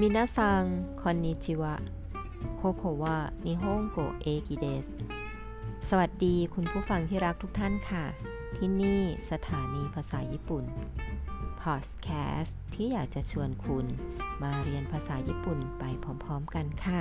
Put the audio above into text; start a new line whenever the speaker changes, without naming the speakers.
มินาซังคอนนิจิวะโคโควะนิฮงโกเอกิเดสสวัสดีคุณผู้ฟังที่รักทุกท่านค่ะ ที่นี่สถานีภาษาญี่ปุ่น พอดแคสต์ที่อยากจะชวนคุณมาเรียนภาษาญี่ปุ่นไปพร้อมๆกันค่ะ